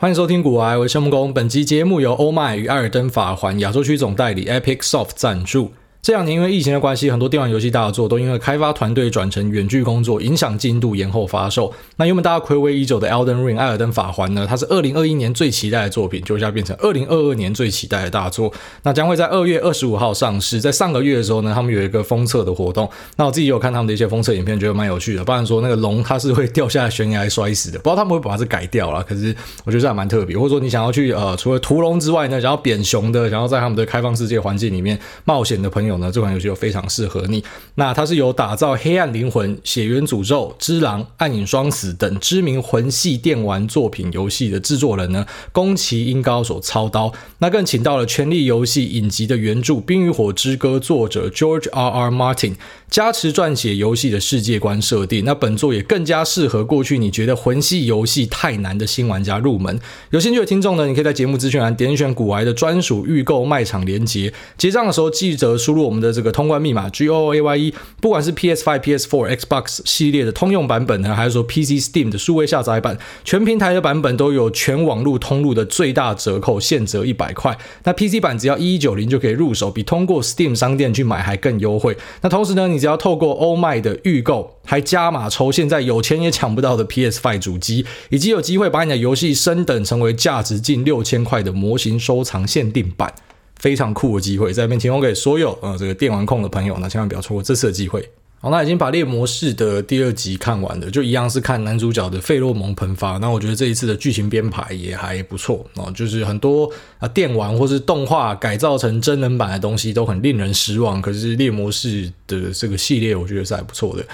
欢迎收听古癌，我是木工。本期节目由欧麦与艾尔登法环亚洲区总代理 Epic Soft 赞助。这两年因为疫情的关系，很多电玩游戏大作都因为开发团队转成远距工作，影响进度，延后发售。那原本大家暌违已久的 Elden Ring 艾尔登法环呢，它是二零二一年最期待的作品，就一下变成二零二二年最期待的大作。那将会在二月二十五号上市。在上个月的时候呢，他们有一个封测的活动。那我自己有看他们的一些封测影片，觉得蛮有趣的。不然说那个龙它是会掉下来悬崖摔死的，不知道他们会把它改掉了。可是我觉得这还蛮特别。或者说你想要去呃，除了屠龙之外呢，想要扁熊的，想要在他们的开放世界环境里面冒险的朋友呢，这款游戏就非。常适合你。那它是由打造《黑暗灵魂》《血缘诅咒》《只狼》《暗影双死》等知名魂系电玩作品游戏的制作人呢，宫崎英高所操刀。那更请到了《权力游戏》影集的原著《冰与火之歌》作者 George R R Martin 加持撰写游戏的世界观设定。那本作也更加适合过去你觉得魂系游戏太难的新玩家入门。有兴趣的听众呢，你可以在节目资讯栏点选古癌的专属预购卖场连接，结账的时候记得输入我们的这个通关。密码 G O A Y E，不管是 PS Five、PS Four、Xbox 系列的通用版本呢，还是说 PC Steam 的数位下载版，全平台的版本都有全网络通路的最大折扣，现折一百块。那 PC 版只要一一九零就可以入手，比通过 Steam 商店去买还更优惠。那同时呢，你只要透过欧麦的预购，还加码抽现在有钱也抢不到的 PS Five 主机，以及有机会把你的游戏升等成为价值近六千块的模型收藏限定版。非常酷的机会，在这边提供给所有呃这个电玩控的朋友，那千万不要错过这次的机会。好，那已经把猎魔士的第二集看完了，就一样是看男主角的费洛蒙喷发。那我觉得这一次的剧情编排也还不错哦，就是很多啊电玩或是动画改造成真人版的东西都很令人失望，可是猎魔士的这个系列我觉得是还不错的。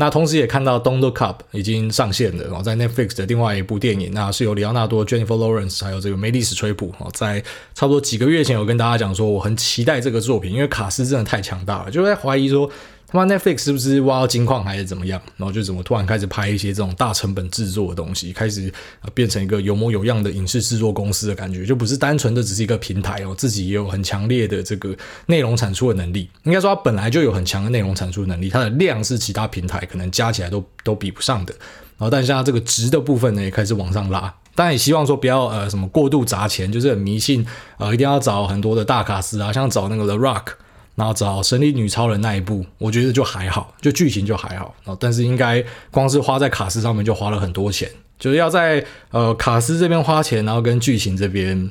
那同时也看到《Don't Look Up》已经上线了，然后在 Netflix 的另外一部电影，那是由里奥纳多、Jennifer Lawrence 还有这个梅丽史崔普哦，在差不多几个月前有跟大家讲说，我很期待这个作品，因为卡斯真的太强大了，就在怀疑说。他妈 Netflix 是不是挖到金矿还是怎么样？然后就怎么突然开始拍一些这种大成本制作的东西，开始变成一个有模有样的影视制作公司的感觉，就不是单纯的只是一个平台哦，自己也有很强烈的这个内容产出的能力。应该说它本来就有很强的内容产出能力，它的量是其他平台可能加起来都都比不上的。然后但是像这个值的部分呢，也开始往上拉。当然也希望说不要呃什么过度砸钱，就是很迷信呃一定要找很多的大卡司啊，像找那个 The Rock。然后找神力女超人那一部，我觉得就还好，就剧情就还好。但是应该光是花在卡司上面就花了很多钱，就是要在呃卡司这边花钱，然后跟剧情这边，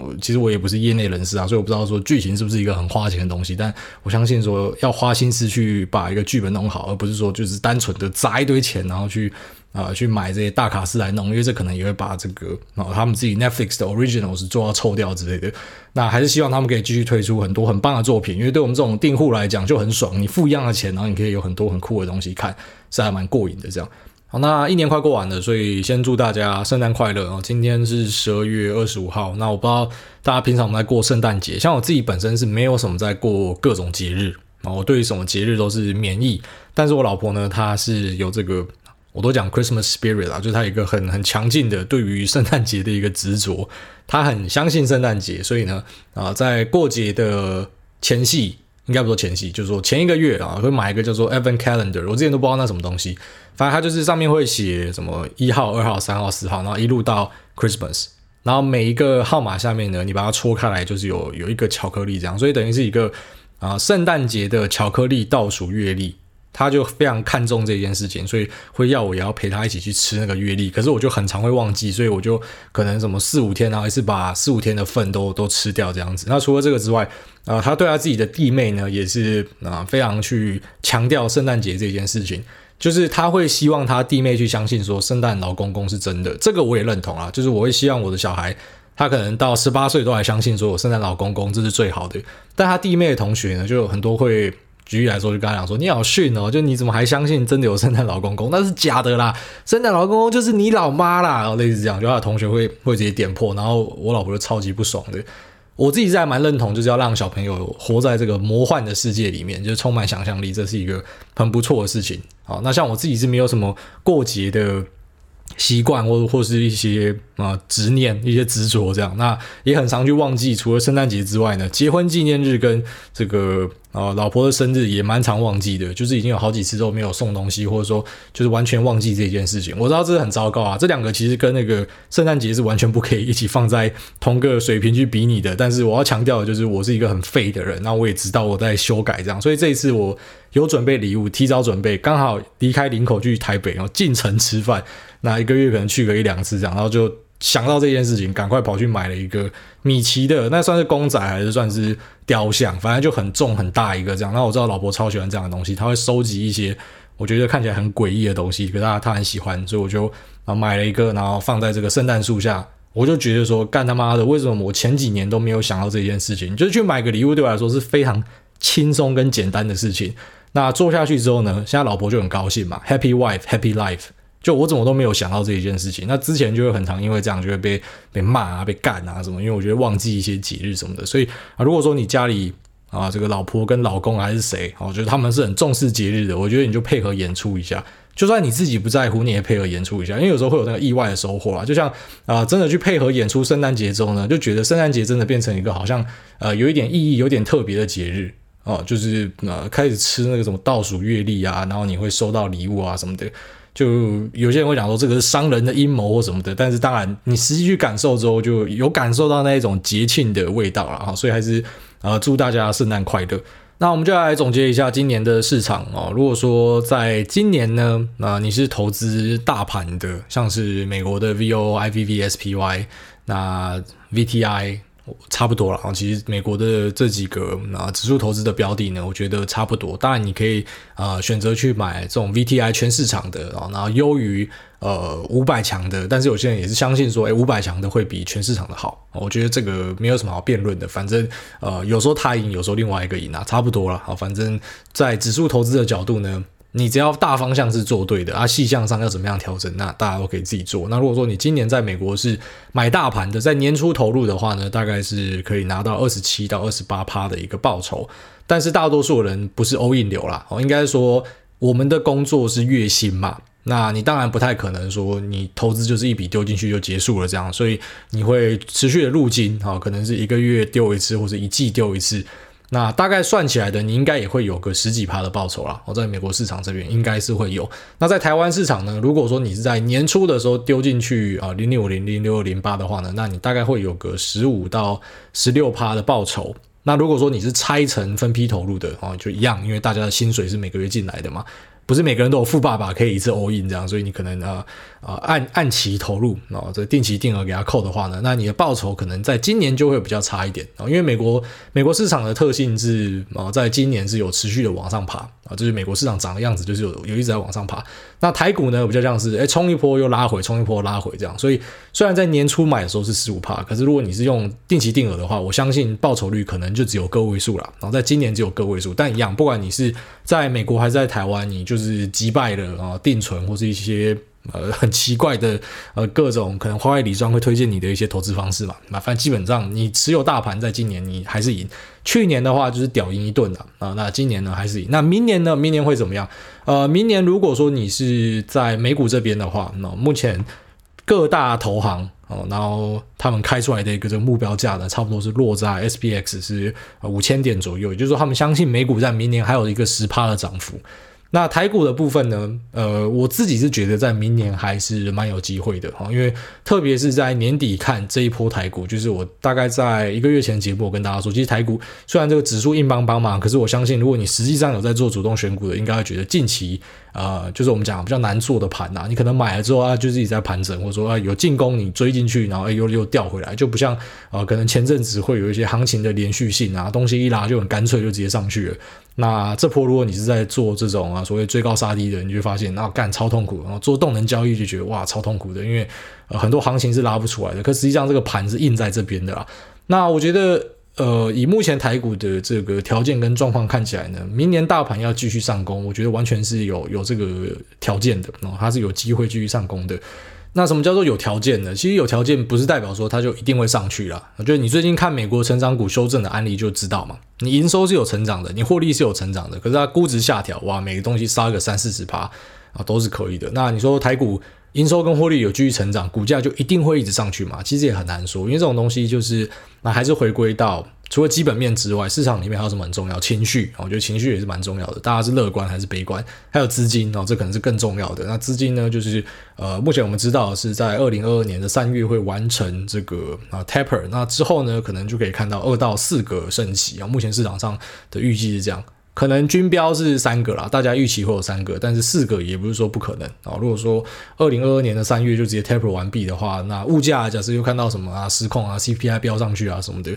我其实我也不是业内人士啊，所以我不知道说剧情是不是一个很花钱的东西。但我相信说要花心思去把一个剧本弄好，而不是说就是单纯的砸一堆钱，然后去。啊、去买这些大卡司来弄，因为这可能也会把这个啊、哦，他们自己 Netflix 的 Originals 做到臭掉之类的。那还是希望他们可以继续推出很多很棒的作品，因为对我们这种订户来讲就很爽，你付一样的钱，然后你可以有很多很酷的东西看，是还蛮过瘾的。这样，好，那一年快过完了，所以先祝大家圣诞快乐哦！今天是十二月二十五号，那我不知道大家平常有没有在过圣诞节，像我自己本身是没有什么在过各种节日啊，我对于什么节日都是免疫，但是我老婆呢，她是有这个。我都讲 Christmas spirit 啊，就是他一个很很强劲的对于圣诞节的一个执着，他很相信圣诞节，所以呢，啊，在过节的前夕，应该不说前夕，就是说前一个月啊，会买一个叫做 Evan Calendar，我之前都不知道那什么东西，反正它就是上面会写什么一号、二号、三号、四号，然后一路到 Christmas，然后每一个号码下面呢，你把它戳开来，就是有有一个巧克力这样，所以等于是一个啊圣诞节的巧克力倒数月历。他就非常看重这件事情，所以会要我也要陪他一起去吃那个月历。可是我就很常会忘记，所以我就可能什么四五天，然后一次把四五天的份都都吃掉这样子。那除了这个之外，啊、呃，他对他自己的弟妹呢，也是啊、非常去强调圣诞节这件事情，就是他会希望他弟妹去相信说圣诞老公公是真的。这个我也认同啊，就是我会希望我的小孩，他可能到十八岁都还相信说我圣诞老公公这是最好的。但他弟妹的同学呢，就有很多会。举例来说，就跟他讲说：“你好逊哦，就你怎么还相信真的有圣诞老公公？那是假的啦，圣诞老公公就是你老妈啦。”然后类似这样，就他的同学会会直接点破，然后我老婆就超级不爽的。我自己是还蛮认同，就是要让小朋友活在这个魔幻的世界里面，就是充满想象力，这是一个很不错的事情。好，那像我自己是没有什么过节的习惯，或或是一些啊执念、一些执着这样，那也很常去忘记。除了圣诞节之外呢，结婚纪念日跟这个。啊，老婆的生日也蛮常忘记的，就是已经有好几次都没有送东西，或者说就是完全忘记这件事情。我知道这是很糟糕啊，这两个其实跟那个圣诞节是完全不可以一起放在同个水平去比拟的。但是我要强调的就是，我是一个很废的人，那我也知道我在修改这样，所以这一次我有准备礼物，提早准备，刚好离开林口去台北，然后进城吃饭，那一个月可能去个一两次这样，然后就。想到这件事情，赶快跑去买了一个米奇的，那算是公仔还是算是雕像？反正就很重很大一个这样。那我知道老婆超喜欢这样的东西，她会收集一些我觉得看起来很诡异的东西，可是她她很喜欢，所以我就啊买了一个，然后放在这个圣诞树下。我就觉得说，干他妈的，为什么我前几年都没有想到这件事情？就是去买个礼物对我来说是非常轻松跟简单的事情。那做下去之后呢，现在老婆就很高兴嘛，Happy wife, happy life。就我怎么都没有想到这一件事情，那之前就会很常因为这样就会被被骂啊、被干啊什么，因为我觉得忘记一些节日什么的。所以啊，如果说你家里啊这个老婆跟老公还是谁，我觉得他们是很重视节日的，我觉得你就配合演出一下，就算你自己不在乎，你也配合演出一下，因为有时候会有那个意外的收获啊。就像啊，真的去配合演出圣诞节之后呢，就觉得圣诞节真的变成一个好像呃有一点意义、有点特别的节日哦，就是呃开始吃那个什么倒数月历啊，然后你会收到礼物啊什么的。就有些人会讲说这个是商人的阴谋或什么的，但是当然你实际去感受之后，就有感受到那一种节庆的味道了哈。所以还是呃祝大家圣诞快乐。那我们就来总结一下今年的市场哦。如果说在今年呢，那你是投资大盘的，像是美国的 VO、IVV、SPY，那 VTI。差不多了啊，其实美国的这几个啊指数投资的标的呢，我觉得差不多。当然，你可以啊选择去买这种 VTI 全市场的啊，然后优于呃五百强的。但是有些人也是相信说，哎，五百强的会比全市场的好。我觉得这个没有什么好辩论的，反正呃有时候他赢，有时候另外一个赢啊，差不多了。好，反正在指数投资的角度呢。你只要大方向是做对的啊，细项上要怎么样调整，那大家都可以自己做。那如果说你今年在美国是买大盘的，在年初投入的话呢，大概是可以拿到二十七到二十八趴的一个报酬。但是大多数人不是 all in 流啦，哦，应该说我们的工作是月薪嘛，那你当然不太可能说你投资就是一笔丢进去就结束了这样，所以你会持续的入金，哈，可能是一个月丢一次或者一季丢一次。那大概算起来的，你应该也会有个十几趴的报酬啦。我在美国市场这边应该是会有。那在台湾市场呢？如果说你是在年初的时候丢进去啊，零六零零六零八的话呢，那你大概会有个十五到十六趴的报酬。那如果说你是拆成分批投入的啊，就一样，因为大家的薪水是每个月进来的嘛。不是每个人都有富爸爸可以一次 all in 这样，所以你可能呃呃按按期投入哦，这定期定额给他扣的话呢，那你的报酬可能在今年就会比较差一点啊，因为美国美国市场的特性是啊，在今年是有持续的往上爬啊，就是美国市场涨的样子，就是有有一直在往上爬。那台股呢，比较像是哎冲一波又拉回，冲一波拉回这样，所以虽然在年初买的时候是十五趴，可是如果你是用定期定额的话，我相信报酬率可能就只有个位数了。然后在今年只有个位数，但一样，不管你是在美国还是在台湾，你就是击败了啊定存或是一些呃很奇怪的呃各种可能花外理专会推荐你的一些投资方式嘛，那反正基本上你持有大盘在今年你还是赢，去年的话就是屌赢一顿了啊，那今年呢还是赢，那明年呢？明年会怎么样？呃，明年如果说你是在美股这边的话，那目前各大投行哦，然后他们开出来的一个这个目标价呢，差不多是落在 SPX 是五千点左右，也就是说他们相信美股在明年还有一个十趴的涨幅。那台股的部分呢？呃，我自己是觉得在明年还是蛮有机会的哈，因为特别是在年底看这一波台股，就是我大概在一个月前节目我跟大家说，其实台股虽然这个指数硬邦邦嘛，可是我相信如果你实际上有在做主动选股的，应该会觉得近期呃，就是我们讲比较难做的盘呐，你可能买了之后啊，就自己在盘整，或者说啊有进攻你追进去，然后又又掉回来，就不像呃可能前阵子会有一些行情的连续性啊，东西一拉就很干脆就直接上去了。那这波如果你是在做这种啊所谓追高杀低的，你就发现那干超痛苦，然后做动能交易就觉得哇超痛苦的，因为呃很多行情是拉不出来的。可实际上这个盘是硬在这边的啦。那我觉得呃以目前台股的这个条件跟状况看起来呢，明年大盘要继续上攻，我觉得完全是有有这个条件的哦，它是有机会继续上攻的。那什么叫做有条件呢？其实有条件不是代表说它就一定会上去了。我觉得你最近看美国成长股修正的案例就知道嘛，你营收是有成长的，你获利是有成长的，可是它估值下调，哇，每个东西杀个三四十趴，啊，都是可以的。那你说台股营收跟获利有继续成长，股价就一定会一直上去吗？其实也很难说，因为这种东西就是那还是回归到。除了基本面之外，市场里面还有什么很重要？情绪，我觉得情绪也是蛮重要的。大家是乐观还是悲观？还有资金哦，这可能是更重要的。那资金呢，就是呃，目前我们知道是在二零二二年的三月会完成这个啊 taper，那之后呢，可能就可以看到二到四个升息啊。目前市场上的预计是这样，可能均标是三个啦，大家预期会有三个，但是四个也不是说不可能啊。如果说二零二二年的三月就直接 taper 完毕的话，那物价假设又看到什么啊失控啊，CPI 飙上去啊什么的。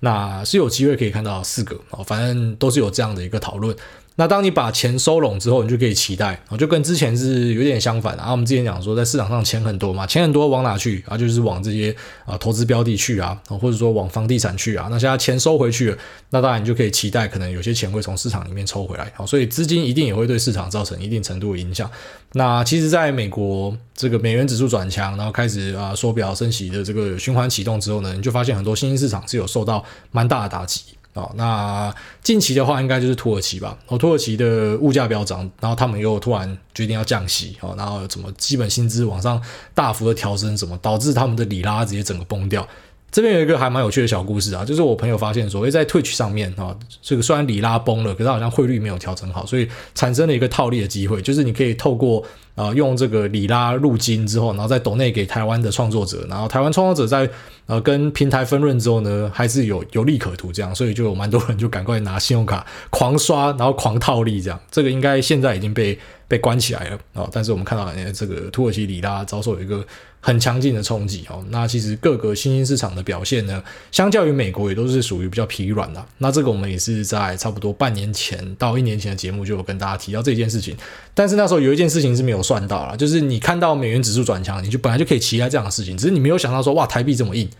那是有机会可以看到四个哦，反正都是有这样的一个讨论。那当你把钱收拢之后，你就可以期待，就跟之前是有点相反的啊。我们之前讲说，在市场上钱很多嘛，钱很多往哪去啊？就是往这些啊投资标的去啊，或者说往房地产去啊。那现在钱收回去了，那当然你就可以期待，可能有些钱会从市场里面抽回来。好，所以资金一定也会对市场造成一定程度的影响。那其实，在美国这个美元指数转强，然后开始啊缩表升息的这个循环启动之后呢，你就发现很多新兴市场是有受到蛮大的打击。哦，那近期的话，应该就是土耳其吧。哦，土耳其的物价飙涨，然后他们又突然决定要降息，哦，然后怎么基本薪资往上大幅的调升，什么导致他们的里拉直接整个崩掉。这边有一个还蛮有趣的小故事啊，就是我朋友发现说，诶，在 Twitch 上面啊，这个虽然里拉崩了，可是好像汇率没有调整好，所以产生了一个套利的机会，就是你可以透过啊、呃、用这个里拉入金之后，然后再抖内给台湾的创作者，然后台湾创作者在呃跟平台分润之后呢，还是有有利可图这样，所以就有蛮多人就赶快拿信用卡狂刷，然后狂套利这样，这个应该现在已经被被关起来了啊，但是我们看到诶这个土耳其里拉遭受一个。很强劲的冲击哦，那其实各个新兴市场的表现呢，相较于美国也都是属于比较疲软的。那这个我们也是在差不多半年前到一年前的节目就有跟大家提到这件事情，但是那时候有一件事情是没有算到啦，就是你看到美元指数转强，你就本来就可以期待这样的事情，只是你没有想到说哇，台币这么硬。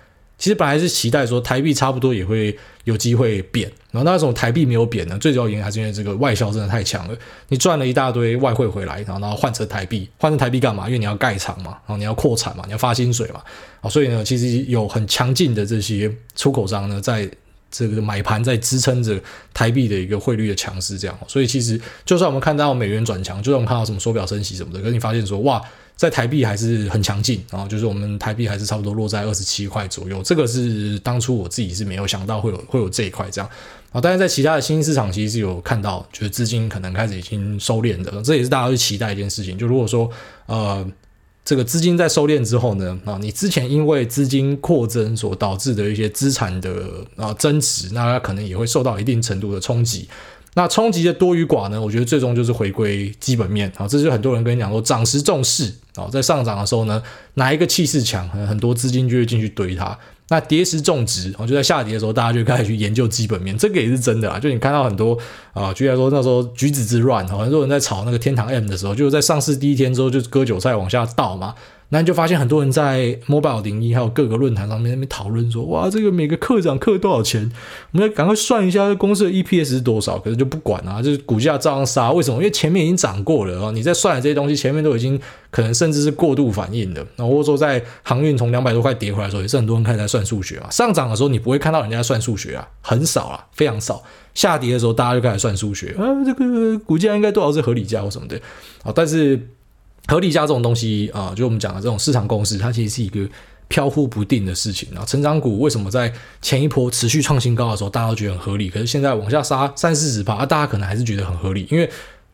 其实本来是期待说台币差不多也会有机会贬，然后那种台币没有贬呢，最主要原因还是因为这个外销真的太强了，你赚了一大堆外汇回来，然后然后换成台币，换成台币干嘛？因为你要盖厂嘛，然后你要扩产嘛，你要发薪水嘛，啊，所以呢，其实有很强劲的这些出口商呢，在这个买盘在支撑着台币的一个汇率的强势，这样，所以其实就算我们看到美元转强，就算我们看到什么手表升息什么的，可是你发现说哇。在台币还是很强劲啊，就是我们台币还是差不多落在二十七块左右，这个是当初我自己是没有想到会有会有这一块这样啊。但是在其他的新兴市场其实是有看到，就是资金可能开始已经收敛的，这也是大家去期待一件事情。就如果说呃这个资金在收敛之后呢，啊，你之前因为资金扩增所导致的一些资产的啊增值，那它可能也会受到一定程度的冲击。那冲击的多与寡呢？我觉得最终就是回归基本面啊，这就很多人跟你讲说涨时重视啊，在上涨的时候呢，哪一个气势强，很多资金就会进去堆它。那跌时重质，就在下跌的时候，大家就开始去研究基本面，这个也是真的啊。就你看到很多啊，举例来说那时候橘子之乱，很多人在炒那个天堂 M 的时候，就是在上市第一天之后就割韭菜往下倒嘛。那你就发现很多人在 Mobile 零一还有各个论坛上面那边讨论说，哇，这个每个课长课多少钱？我们要赶快算一下公司的 EPS 是多少。可是就不管啊，就是股价照样杀。为什么？因为前面已经涨过了啊，你在算这些东西，前面都已经可能甚至是过度反应的。那或者说在航运从两百多块跌回来的时候，也是很多人开始在算数学嘛。上涨的时候你不会看到人家算数学啊，很少啊，非常少。下跌的时候大家就开始算数学啊，这个股价应该多少是合理价或什么的啊，但是。合理价这种东西啊、就我们讲的这种市场共识，它其实是一个飘忽不定的事情。然后成长股为什么在前一波持续创新高的时候，大家都觉得很合理，可是现在往下杀三四十趴，大家可能还是觉得很合理，因为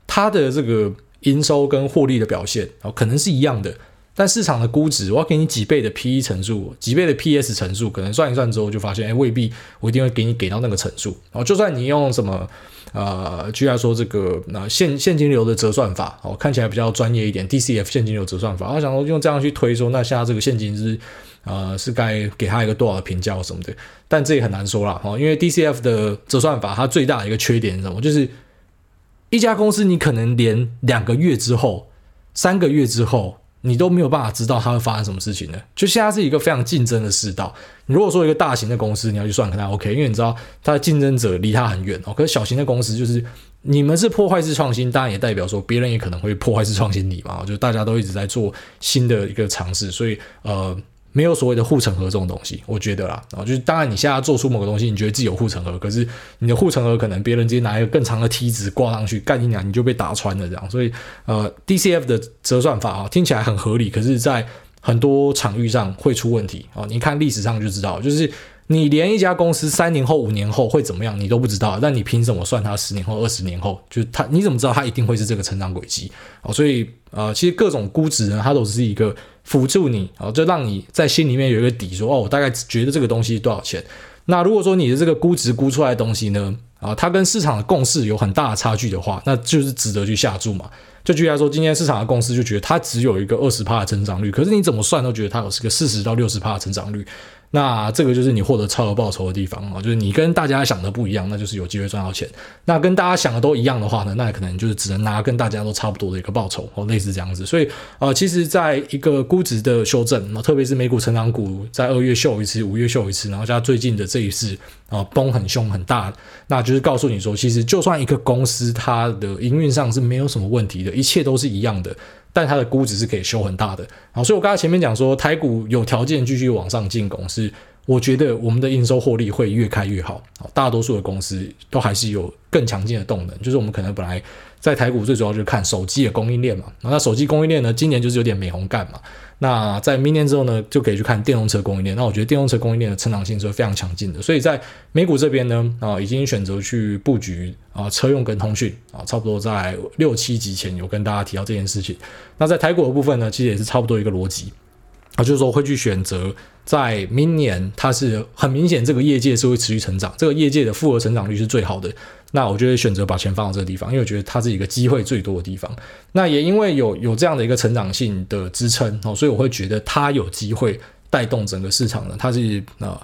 它的这个营收跟获利的表现啊，可能是一样的，但市场的估值，我要给你几倍的 PE 乘数，几倍的 PS 乘数，可能算一算之后就发现，哎，未必我一定会给你给到那个乘数。然后就算你用什么。呃，居然说这个那现现金流的折算法哦，看起来比较专业一点，DCF 现金流折算法。我想说用这样去推说，那现在这个现金是呃是该给他一个多少的评价或什么的？但这也很难说啦哦，因为 DCF 的折算法它最大的一个缺点是什么？就是一家公司你可能连两个月之后、三个月之后。你都没有办法知道它会发生什么事情呢？就现在是一个非常竞争的世道。你如果说一个大型的公司，你要去算可能 OK，因为你知道它的竞争者离它很远哦。可是小型的公司就是你们是破坏式创新，当然也代表说别人也可能会破坏式创新你嘛。就大家都一直在做新的一个尝试，所以呃，没有所谓的护城河这种东西，我觉得啦，然后，就是当然你现在做出某个东西，你觉得自己有护城河，可是你的护城河可能别人直接拿一个更长的梯子挂上去，干你娘，你就被打穿了这样。所以，呃，DCF 的折算法啊，听起来很合理，可是，在很多场域上会出问题啊。你看历史上就知道，就是你连一家公司三年后、五年后会怎么样，你都不知道，但你凭什么算它十年后、二十年后？就是它，你怎么知道它一定会是这个成长轨迹？哦，所以，呃，其实各种估值呢，它都是一个。辅助你啊，就让你在心里面有一个底说，说哦，我大概觉得这个东西多少钱。那如果说你的这个估值估出来的东西呢，啊，它跟市场的共识有很大的差距的话，那就是值得去下注嘛。就举例来说，今天市场的共识就觉得它只有一个二十趴的增长率，可是你怎么算都觉得它有是个四十到六十趴的增长率。那这个就是你获得超额报酬的地方啊，就是你跟大家想的不一样，那就是有机会赚到钱。那跟大家想的都一样的话呢，那可能就是只能拿跟大家都差不多的一个报酬哦，类似这样子。所以呃，其实在一个估值的修正，特别是美股成长股在二月秀一次，五月秀一次，然后加最近的这一次啊，崩很凶很大，那就是告诉你说，其实就算一个公司它的营运上是没有什么问题的，一切都是一样的。但它的估值是可以修很大的，好，所以我刚才前面讲说台股有条件继续往上进攻，是我觉得我们的应收获利会越开越好，大多数的公司都还是有更强劲的动能，就是我们可能本来在台股最主要就是看手机的供应链嘛，那手机供应链呢，今年就是有点美红干嘛。那在明年之后呢，就可以去看电动车供应链。那我觉得电动车供应链的成长性是非常强劲的。所以在美股这边呢，啊，已经选择去布局啊，车用跟通讯啊，差不多在六七集前有跟大家提到这件事情。那在台股的部分呢，其实也是差不多一个逻辑啊，就是说会去选择在明年，它是很明显这个业界是会持续成长，这个业界的复合成长率是最好的。那我就会选择把钱放到这个地方，因为我觉得它是一个机会最多的地方。那也因为有有这样的一个成长性的支撑哦，所以我会觉得它有机会带动整个市场呢。它是呃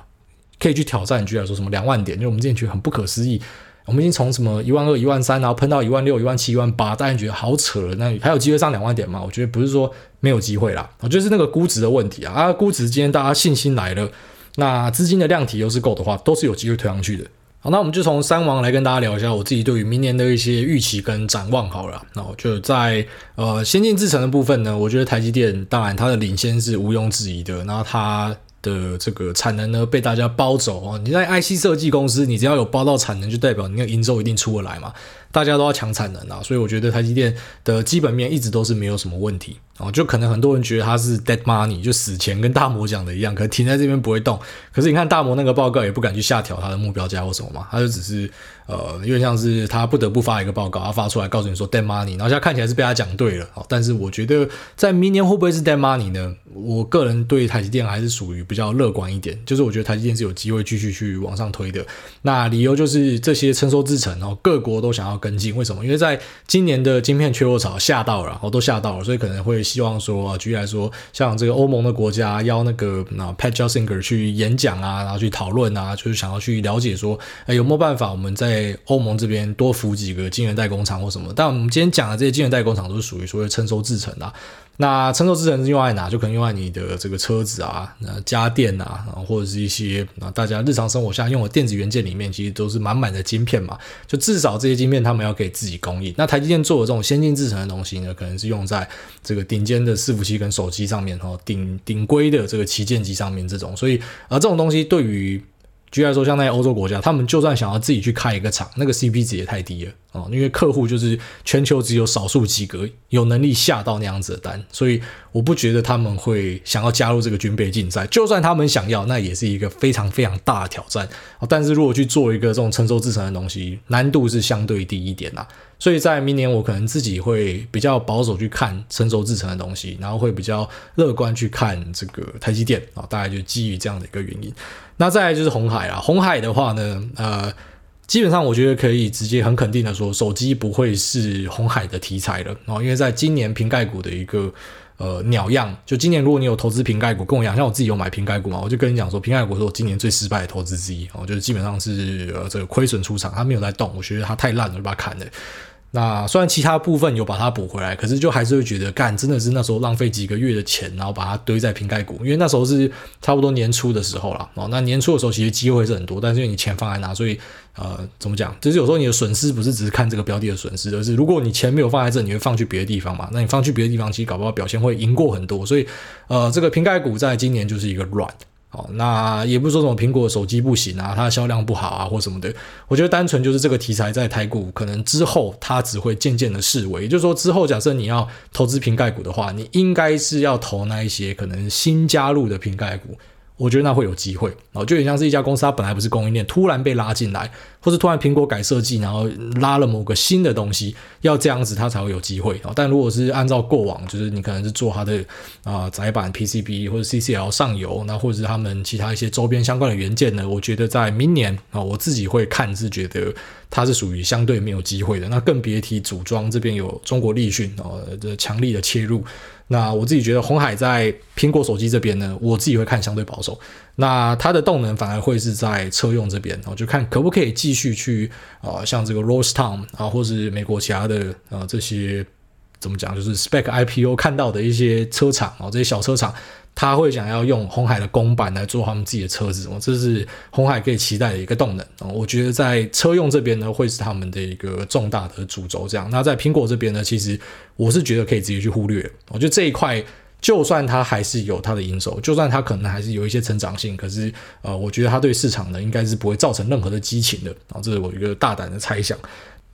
可以去挑战，举来说什么两万点，因为我们之前觉得很不可思议，我们已经从什么一万二、一万三，然后喷到一万六、一万七、一万八，大家觉得好扯了。那还有机会上两万点吗？我觉得不是说没有机会啦，我觉得是那个估值的问题啊。啊，估值今天大家信心来了，那资金的量体又是够的话，都是有机会推上去的。好，那我们就从三王来跟大家聊一下我自己对于明年的一些预期跟展望好了。那我就在呃先进制程的部分呢，我觉得台积电当然它的领先是毋庸置疑的，那它的这个产能呢被大家包走啊。你在 IC 设计公司，你只要有包到产能，就代表你那营收一定出得来嘛。大家都要抢产能啊，所以我觉得台积电的基本面一直都是没有什么问题。哦，就可能很多人觉得它是 dead money，就死钱，跟大摩讲的一样，可停在这边不会动。可是你看大摩那个报告也不敢去下调它的目标价或什么嘛，它就只是呃，因为像是他不得不发一个报告，他发出来告诉你说 dead money，然后现在看起来是被他讲对了。哦，但是我觉得在明年会不会是 dead money 呢？我个人对台积电还是属于比较乐观一点，就是我觉得台积电是有机会继续去往上推的。那理由就是这些成熟制程哦，各国都想要跟进，为什么？因为在今年的晶片缺货潮吓到了，哦，都吓到了，所以可能会。希望说啊，举例来说，像这个欧盟的国家邀那个那 Pat j e l s i n g e r 去演讲啊，然后去讨论啊，就是想要去了解说，哎，有没有办法我们在在欧盟这边多扶几个晶圆代工厂或什么？但我们今天讲的这些晶圆代工厂都是属于所谓成熟制程的。那成熟制程是用在哪？就可能用在你的这个车子啊、那家电啊，然后或者是一些啊大家日常生活下用的电子元件里面，其实都是满满的晶片嘛。就至少这些晶片他们要给自己供应。那台积电做的这种先进制程的东西呢，可能是用在这个顶尖的伺服器跟手机上面，哈，顶顶规的这个旗舰机上面这种。所以啊，这种东西对于举例来说，像那些欧洲国家，他们就算想要自己去开一个厂，那个 CP 值也太低了哦，因为客户就是全球只有少数几个有能力下到那样子的单，所以我不觉得他们会想要加入这个军备竞赛。就算他们想要，那也是一个非常非常大的挑战。但是如果去做一个这种成熟制成的东西，难度是相对低一点啦。所以在明年，我可能自己会比较保守去看成熟制成的东西，然后会比较乐观去看这个台积电啊，大概就基于这样的一个原因。那再来就是红海啦，红海的话呢，呃，基本上我觉得可以直接很肯定的说，手机不会是红海的题材了然哦，因为在今年瓶盖股的一个呃鸟样，就今年如果你有投资瓶盖股，跟我一样，像我自己有买瓶盖股嘛，我就跟你讲说，瓶盖股是我今年最失败的投资之一哦，就是基本上是呃这个亏损出场，它没有在动，我觉得它太烂了，就把它砍了。那虽然其他部分有把它补回来，可是就还是会觉得，干真的是那时候浪费几个月的钱，然后把它堆在瓶盖股，因为那时候是差不多年初的时候了哦。那年初的时候其实机会是很多，但是因为你钱放在那，所以呃，怎么讲？就是有时候你的损失不是只是看这个标的的损失，而是如果你钱没有放在这，你会放去别的地方嘛？那你放去别的地方，其实搞不好表现会赢过很多。所以呃，这个瓶盖股在今年就是一个软。哦，那也不是说什么苹果手机不行啊，它的销量不好啊，或什么的。我觉得单纯就是这个题材在台股可能之后它只会渐渐的式微，也就是说之后假设你要投资瓶盖股的话，你应该是要投那一些可能新加入的瓶盖股。我觉得那会有机会哦，就很像是一家公司，它本来不是供应链，突然被拉进来，或是突然苹果改设计，然后拉了某个新的东西，要这样子它才会有机会哦。但如果是按照过往，就是你可能是做它的啊窄板 PCB 或者 CCL 上游，那或者是他们其他一些周边相关的元件呢，我觉得在明年啊，我自己会看是觉得它是属于相对没有机会的。那更别提组装这边有中国立讯哦的强力的切入。那我自己觉得红海在苹果手机这边呢，我自己会看相对保守。那它的动能反而会是在车用这边，我，就看可不可以继续去啊、呃，像这个 r o s e t o w n 啊，或是美国其他的啊、呃、这些怎么讲，就是 Spec IPO 看到的一些车厂啊、哦，这些小车厂。他会想要用红海的公版来做他们自己的车子，这是红海可以期待的一个动能。我觉得在车用这边呢，会是他们的一个重大的主轴。这样，那在苹果这边呢，其实我是觉得可以直接去忽略。我觉得这一块，就算它还是有它的营收，就算它可能还是有一些成长性，可是呃，我觉得它对市场呢，应该是不会造成任何的激情的。啊，这是我一个大胆的猜想。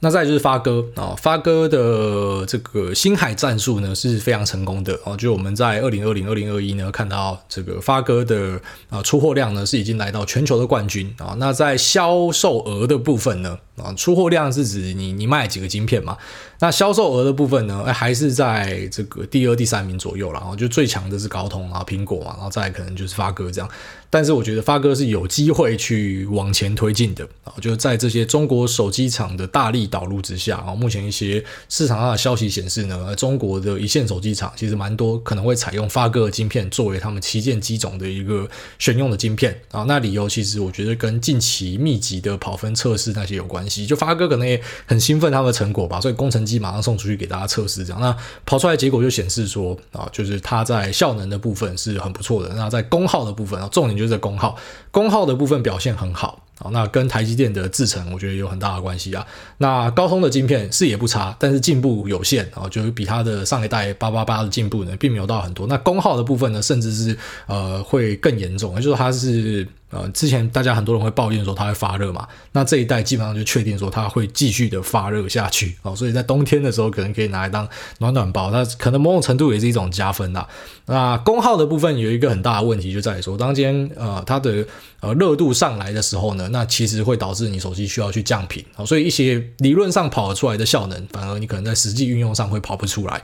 那再就是发哥啊，发哥的这个星海战术呢是非常成功的哦，就我们在二零二零、二零二一呢看到这个发哥的啊出货量呢是已经来到全球的冠军啊。那在销售额的部分呢啊，出货量是指你你卖几个晶片嘛？那销售额的部分呢，哎还是在这个第二、第三名左右啦。然后就最强的是高通啊、苹果嘛，然后再可能就是发哥这样。但是我觉得发哥是有机会去往前推进的啊，就在这些中国手机厂的大力导入之下啊，目前一些市场上的消息显示呢，中国的一线手机厂其实蛮多可能会采用发哥的晶片作为他们旗舰机种的一个选用的晶片啊。那理由其实我觉得跟近期密集的跑分测试那些有关系，就发哥可能也很兴奋他们的成果吧，所以工程。机马上送出去给大家测试，这样那跑出来结果就显示说啊，就是它在效能的部分是很不错的，那在功耗的部分啊，重点就是功耗，功耗的部分表现很好啊，那跟台积电的制程我觉得有很大的关系啊。那高通的晶片是也不差，但是进步有限啊，就是比它的上一代八八八的进步呢，并没有到很多。那功耗的部分呢，甚至是呃会更严重，也就是说它是。呃，之前大家很多人会抱怨说它会发热嘛，那这一代基本上就确定说它会继续的发热下去哦，所以在冬天的时候可能可以拿来当暖暖包，那可能某种程度也是一种加分啦。那功耗的部分有一个很大的问题就在于说，当今天呃它的呃热度上来的时候呢，那其实会导致你手机需要去降频哦，所以一些理论上跑出来的效能，反而你可能在实际运用上会跑不出来。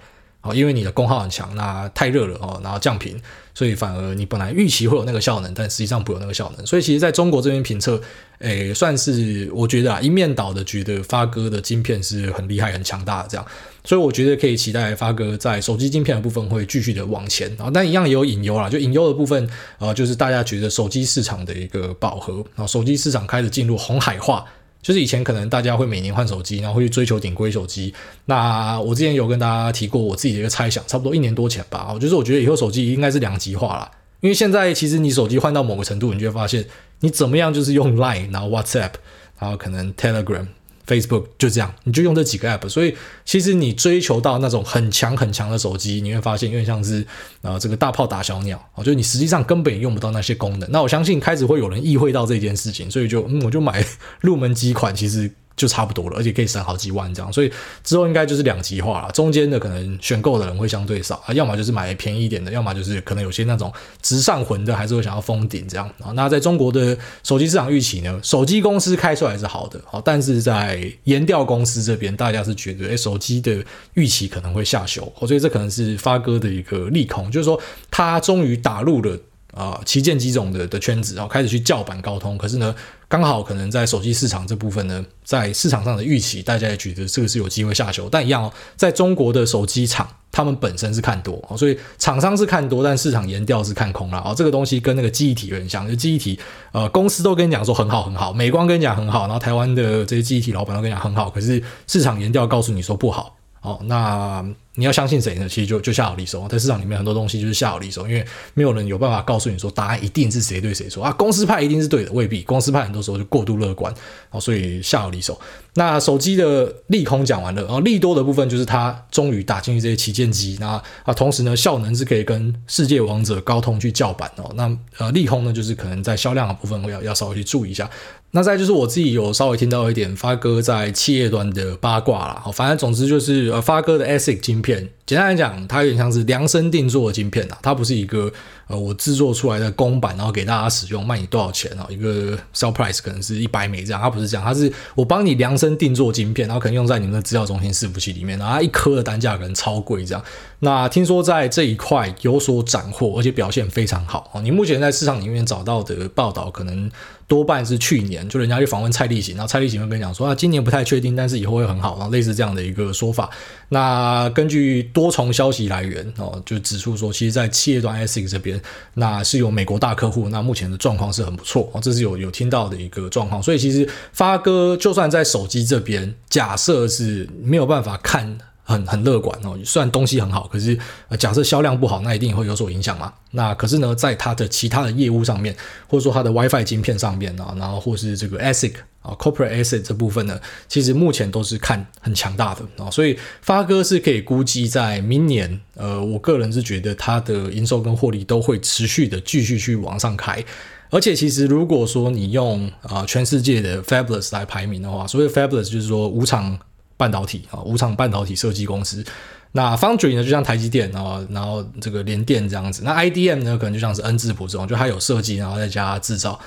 哦因为你的功耗很强，那太热了哦，然后降频，所以反而你本来预期会有那个效能，但实际上不有那个效能。所以其实在中国这边评测，诶，算是我觉得啊，一面倒的觉得发哥的晶片是很厉害、很强大的这样。所以我觉得可以期待发哥在手机晶片的部分会继续的往前啊，但一样也有隐忧啦，就隐忧的部分啊，就是大家觉得手机市场的一个饱和啊，手机市场开始进入红海化。就是以前可能大家会每年换手机，然后会去追求顶规手机。那我之前有跟大家提过我自己的一个猜想，差不多一年多前吧。我就是我觉得以后手机应该是两极化了，因为现在其实你手机换到某个程度，你就会发现你怎么样就是用 Line，然后 WhatsApp，然后可能 Telegram。Facebook 就这样，你就用这几个 App，所以其实你追求到那种很强很强的手机，你会发现有点像是啊、这个大炮打小鸟啊，就你实际上根本用不到那些功能。那我相信开始会有人意会到这件事情，所以就嗯我就买入门机款，其实。就差不多了，而且可以省好几万这样，所以之后应该就是两极化了。中间的可能选购的人会相对少啊，要么就是买便宜一点的，要么就是可能有些那种直上魂的，还是会想要封顶这样啊。那在中国的手机市场预期呢，手机公司开出来是好的，好，但是在研调公司这边，大家是觉得，诶，手机的预期可能会下修，所以这可能是发哥的一个利空，就是说他终于打入了。啊旗舰机种的的圈子，然后开始去叫板高通。可是呢，刚好可能在手机市场这部分呢，在市场上的预期，大家也觉得这个是有机会下修。但一样哦，在中国的手机厂，他们本身是看多，所以厂商是看多，但市场研调是看空了。哦，这个东西跟那个记忆体有点像，就记忆体，呃，公司都跟你讲说很好很好，美光跟你讲很好，然后台湾的这些记忆体老板都跟你讲很好，可是市场研调告诉你说不好。哦，那。你要相信谁呢？其实就就夏好利手，在市场里面很多东西就是夏好利手，因为没有人有办法告诉你说答案一定是谁对谁错啊。公司派一定是对的，未必。公司派很多时候就过度乐观，哦，所以夏好利手。那手机的利空讲完了，然后利多的部分就是它终于打进去这些旗舰机，那啊，同时呢，效能是可以跟世界王者高通去叫板哦。那呃，利空呢，就是可能在销量的部分会要要稍微去注意一下。那再就是我自己有稍微听到一点发哥在企业端的八卦啦，好反正总之就是呃，发哥的 ASIC 晶片。简单来讲，它有点像是量身定做的晶片啊，它不是一个呃我制作出来的公版，然后给大家使用，卖你多少钱啊？一个 sell price 可能是一百美这样，它不是这样，它是我帮你量身定做晶片，然后可能用在你们的资料中心伺服器里面，然后它一颗的单价可能超贵这样。那听说在这一块有所斩获，而且表现非常好哦。你目前在市场里面找到的报道，可能多半是去年，就人家去访问蔡立行，然后蔡立行会跟你讲说啊，今年不太确定，但是以后会很好，然后类似这样的一个说法。那根据多重消息来源哦，就指出说，其实，在企业端 s i c 这边，那是有美国大客户，那目前的状况是很不错哦，这是有有听到的一个状况。所以，其实发哥就算在手机这边，假设是没有办法看。很很乐观哦，虽然东西很好，可是假设销量不好，那一定也会有所影响嘛。那可是呢，在它的其他的业务上面，或者说它的 WiFi 晶片上面啊，然后或是这个 ASIC 啊，Corporate ASIC 这部分呢，其实目前都是看很强大的啊。所以发哥是可以估计在明年，呃，我个人是觉得它的营收跟获利都会持续的继续去往上开。而且其实如果说你用啊全世界的 Fabulous 来排名的话，所谓 Fabulous 就是说无厂。半导体啊，无厂半导体设计公司。那 Foundry 呢，就像台积电啊，然后这个联电这样子。那 IDM 呢，可能就像是恩智浦这种，就它有设计，然后再加制造。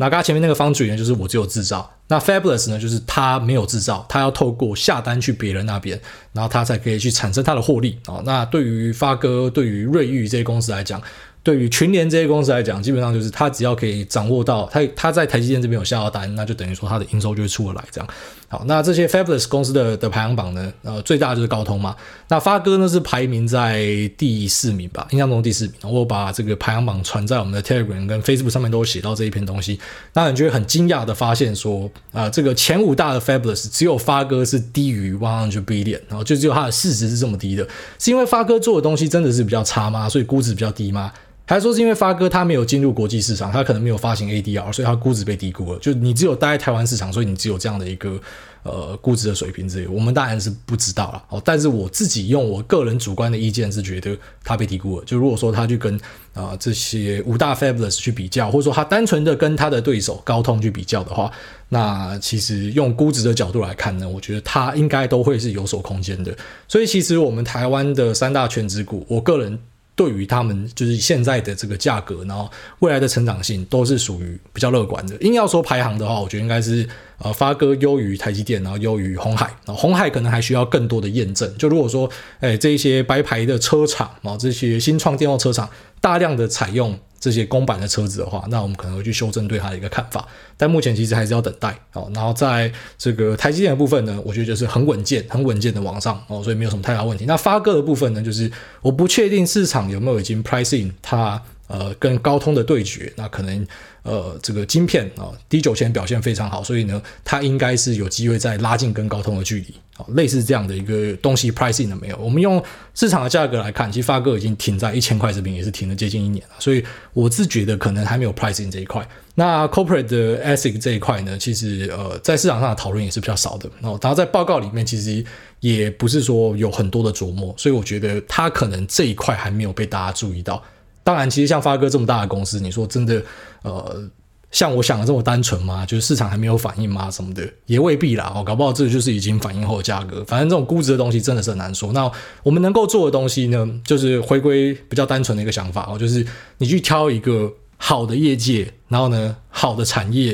那刚刚前面那个 Foundry 呢，就是我只有制造。那 Fabulous 呢，就是它没有制造，它要透过下单去别人那边，然后它才可以去产生它的获利啊。那对于发哥、对于瑞昱这些公司来讲，对于群联这些公司来讲，基本上就是他只要可以掌握到他他在台积电这边有下到单，那就等于说他的营收就会出得来。这样好，那这些 Fabulous 公司的的排行榜呢，呃，最大就是高通嘛。那发哥呢是排名在第四名吧，印象中第四名。我把这个排行榜传在我们的 Telegram 跟 Facebook 上面都写到这一篇东西，那你就会很惊讶的发现说，啊、呃，这个前五大的 Fabulous 只有发哥是低于100 billion，然后就只有它的市值是这么低的，是因为发哥做的东西真的是比较差吗？所以估值比较低吗？还说是因为发哥他没有进入国际市场，他可能没有发行 ADR，所以他估值被低估了。就你只有待在台湾市场，所以你只有这样的一个呃估值的水平之类。我们当然是不知道了哦。但是我自己用我个人主观的意见是觉得他被低估了。就如果说他去跟啊、呃、这些五大 Fabulous 去比较，或者说他单纯的跟他的对手高通去比较的话，那其实用估值的角度来看呢，我觉得他应该都会是有所空间的。所以其实我们台湾的三大权值股，我个人。对于他们就是现在的这个价格，然后未来的成长性都是属于比较乐观的。硬要说排行的话，我觉得应该是呃发哥优于台积电，然后优于红海。然后鸿海可能还需要更多的验证。就如果说，哎，这一些白牌的车厂啊，这些新创电动车厂大量的采用。这些公版的车子的话，那我们可能会去修正对它的一个看法，但目前其实还是要等待哦。然后在这个台积电的部分呢，我觉得就是很稳健、很稳健的往上哦，所以没有什么太大问题。那发哥的部分呢，就是我不确定市场有没有已经 pricing 它呃跟高通的对决，那可能。呃，这个晶片啊，D 九千表现非常好，所以呢，它应该是有机会再拉近跟高通的距离，啊，类似这样的一个东西，pricing 了没有？我们用市场的价格来看，其实发哥已经停在一千块这边，也是停了接近一年了，所以我自觉得可能还没有 pricing 这一块。那 corporate 的 ASIC 这一块呢，其实呃，在市场上的讨论也是比较少的，然后然后在报告里面其实也不是说有很多的琢磨，所以我觉得它可能这一块还没有被大家注意到。当然，其实像发哥这么大的公司，你说真的，呃，像我想的这么单纯吗？就是市场还没有反应吗？什么的也未必啦。哦，搞不好这就是已经反应后的价格。反正这种估值的东西真的是很难说。那我们能够做的东西呢，就是回归比较单纯的一个想法哦，就是你去挑一个好的业界，然后呢，好的产业，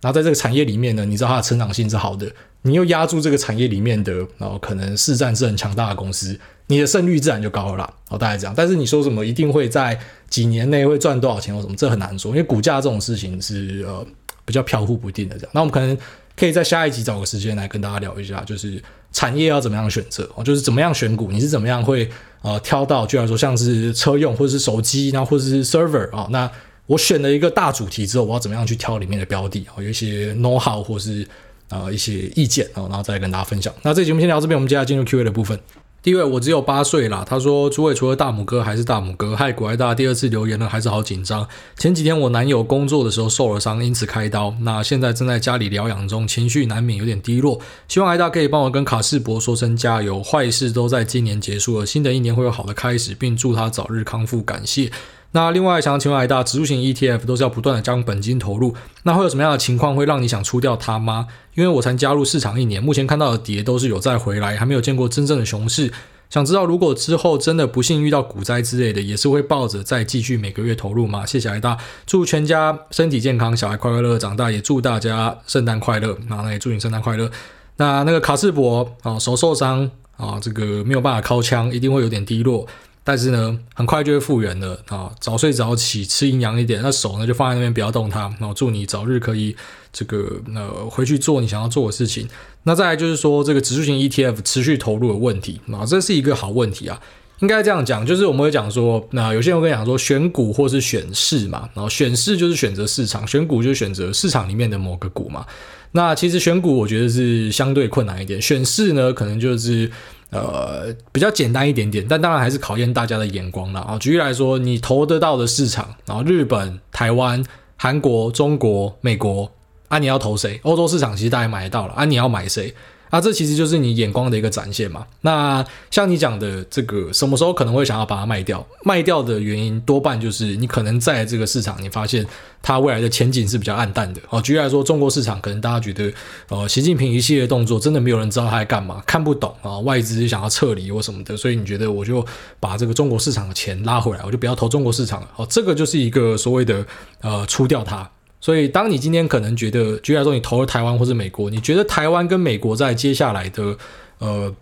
然后在这个产业里面呢，你知道它的成长性是好的。你又压住这个产业里面的，然后可能市占是很强大的公司，你的胜率自然就高了啦。哦，大概这样。但是你说什么一定会在几年内会赚多少钱或什么，这很难说，因为股价这种事情是呃比较飘忽不定的这样。那我们可能可以在下一集找个时间来跟大家聊一下，就是产业要怎么样选择哦，就是怎么样选股，你是怎么样会呃挑到，就来说像是车用或者是手机，然后或者是 server 啊，那我选了一个大主题之后，我要怎么样去挑里面的标的？有一些 know how 或是。呃，一些意见啊，然后再跟大家分享。那这节目先聊这边，我们接下来进入 Q&A 的部分。第一位，我只有八岁啦。他说：“诸位除了大拇哥还是大拇哥，嗨，股癌大第二次留言了，还是好紧张。前几天我男友工作的时候受了伤，因此开刀。那现在正在家里疗养中，情绪难免有点低落。希望艾大可以帮我跟卡士博说声加油，坏事都在今年结束了，新的一年会有好的开始，并祝他早日康复。感谢。”那另外想请问癌大，指数型 ETF 都是要不断的将本金投入，那会有什么样的情况会让你想出掉它吗？因为我才加入市场一年，目前看到的跌都是有再回来，还没有见过真正的熊市。想知道如果之后真的不幸遇到股灾之类的，也是会抱着再继续每个月投入吗？谢谢癌大，祝全家身体健康，小孩快快乐乐长大，也祝大家圣诞快乐。那也祝你圣诞快乐。那那个卡士博啊，手受伤啊，这个没有办法靠枪，一定会有点低落。但是呢，很快就会复原了啊！早睡早起，吃营养一点，那手呢就放在那边，不要动它。然后祝你早日可以这个呃回去做你想要做的事情。那再来就是说，这个指数型 ETF 持续投入的问题啊，这是一个好问题啊。应该这样讲，就是我们会讲说，那有些人会讲说，选股或是选市嘛，然后选市就是选择市场，选股就是选择市场里面的某个股嘛。那其实选股我觉得是相对困难一点，选市呢可能就是。呃，比较简单一点点，但当然还是考验大家的眼光了啊。举例来说，你投得到的市场，然后日本、台湾、韩国、中国、美国，啊，你要投谁？欧洲市场其实大家买得到了，啊，你要买谁？那、这其实就是你眼光的一个展现嘛。那像你讲的这个，什么时候可能会想要把它卖掉？卖掉的原因多半就是你可能在这个市场，你发现它未来的前景是比较暗淡的。哦，举例来说，中国市场可能大家觉得，呃，习近平一系列动作真的没有人知道他在干嘛，看不懂啊，外资想要撤离或什么的，所以你觉得我就把这个中国市场的钱拉回来，我就不要投中国市场了。哦，这个就是一个所谓的呃出掉它。所以，当你今天可能觉得，举例来说，你投了台湾或是美国，你觉得台湾跟美国在接下来的呃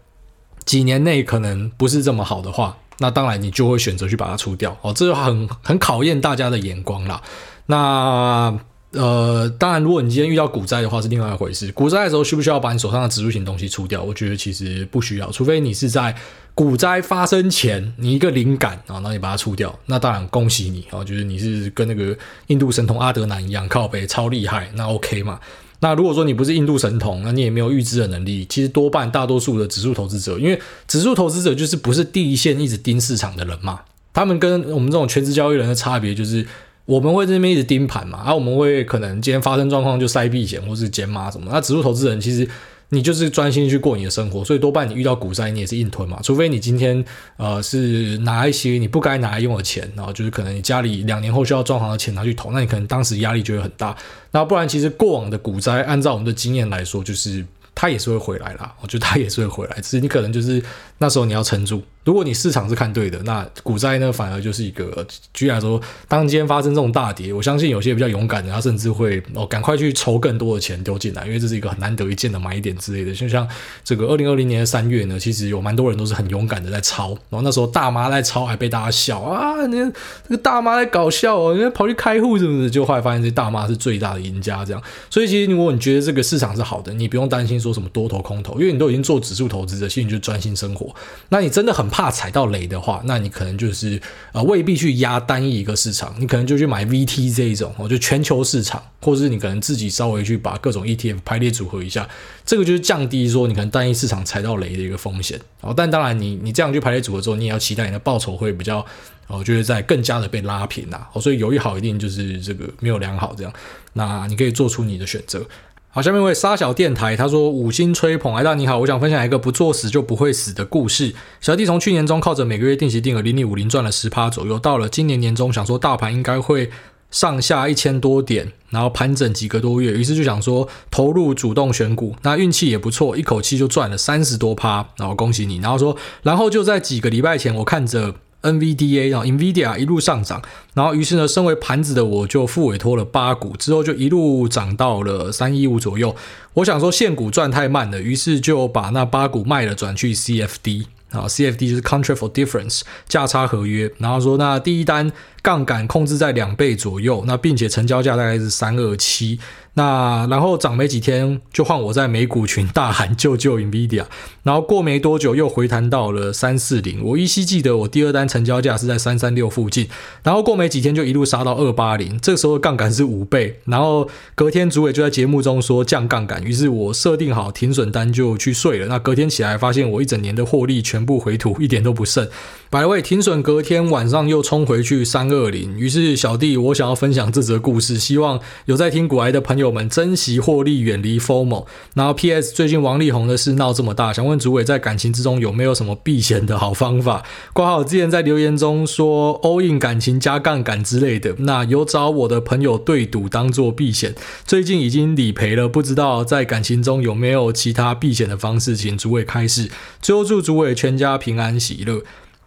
几年内可能不是这么好的话，那当然你就会选择去把它出掉哦，这就很很考验大家的眼光啦。那呃，当然，如果你今天遇到股灾的话，是另外一回事。股灾的时候，需不需要把你手上的指数型东西出掉？我觉得其实不需要，除非你是在。股灾发生前，你一个灵感啊，然后你把它出掉，那当然恭喜你啊，就是你是跟那个印度神童阿德南一样靠北超厉害，那 OK 嘛？那如果说你不是印度神童，那你也没有预知的能力，其实多半大多数的指数投资者，因为指数投资者就是不是第一线一直盯市场的人嘛，他们跟我们这种全职交易人的差别就是，我们会在那边一直盯盘嘛，然、啊、我们会可能今天发生状况就塞避险或是减码什么，那指数投资人其实。你就是专心去过你的生活，所以多半你遇到股灾，你也是硬吞嘛。除非你今天呃是拿一些你不该拿来用的钱，然后就是可能你家里两年后需要装潢的钱拿去投，那你可能当时压力就会很大。那不然其实过往的股灾，按照我们的经验来说，就是。它也是会回来啦，我觉得它也是会回来，只是你可能就是那时候你要撑住。如果你市场是看对的，那股灾呢反而就是一个，举例来说，当今天发生这种大跌，我相信有些比较勇敢的，他甚至会哦赶快去筹更多的钱丢进来，因为这是一个很难得一见的买点之类的。就像这个二零二零年的三月呢，其实有蛮多人都是很勇敢的在抄，然后那时候大妈在抄还被大家笑啊，你这个大妈在搞笑哦，你跑去开户是不是？就后来发现这大妈是最大的赢家，这样。所以其实如果你觉得这个市场是好的，你不用担心说。什么多头空头？因为你都已经做指数投资者，其实你就专心生活。那你真的很怕踩到雷的话，那你可能就是呃未必去压单一一个市场，你可能就去买 VT 这一种，哦，就全球市场，或者是你可能自己稍微去把各种 ETF 排列组合一下，这个就是降低说你可能单一市场踩到雷的一个风险。哦，但当然你你这样去排列组合之后，你也要期待你的报酬会比较哦，就是在更加的被拉平呐。哦，所以有一好一定就是这个没有两好这样，那你可以做出你的选择。好，下面一位沙小电台，他说五星吹捧，哎大你好，我想分享一个不作死就不会死的故事。小弟从去年中靠着每个月定期定额零零五零赚了十趴左右，到了今年年中想说大盘应该会上下一千多点，然后盘整几个多月，于是就想说投入主动选股，那运气也不错，一口气就赚了三十多趴，然后恭喜你。然后说，然后就在几个礼拜前，我看着。NVDA 然后 NVIDIA 一路上涨，然后于是呢，身为盘子的我就复委托了八股，之后就一路涨到了三一五左右。我想说现股赚太慢了，于是就把那八股卖了，转去 CFD 啊，CFD 就是 Contract for Difference 价差合约，然后说那第一单杠杆控制在两倍左右，那并且成交价大概是三二七。那然后涨没几天，就换我在美股群大喊救救 NVIDIA，然后过没多久又回弹到了三四零。我依稀记得我第二单成交价是在三三六附近，然后过没几天就一路杀到二八零，这个时候杠杆是五倍。然后隔天主委就在节目中说降杠杆，于是我设定好停损单就去睡了。那隔天起来发现我一整年的获利全部回吐，一点都不剩。百位停损，隔天晚上又冲回去三二零。于是小弟我想要分享这则故事，希望有在听股癌的朋友。我们珍惜获利，远离 FOMO。然后 PS 最近王力宏的事闹这么大，想问主委在感情之中有没有什么避险的好方法？括号之前在留言中说 all in 感情加杠杆之类的，那有找我的朋友对赌当做避险，最近已经理赔了，不知道在感情中有没有其他避险的方式，请主委开示。最后祝主委全家平安喜乐。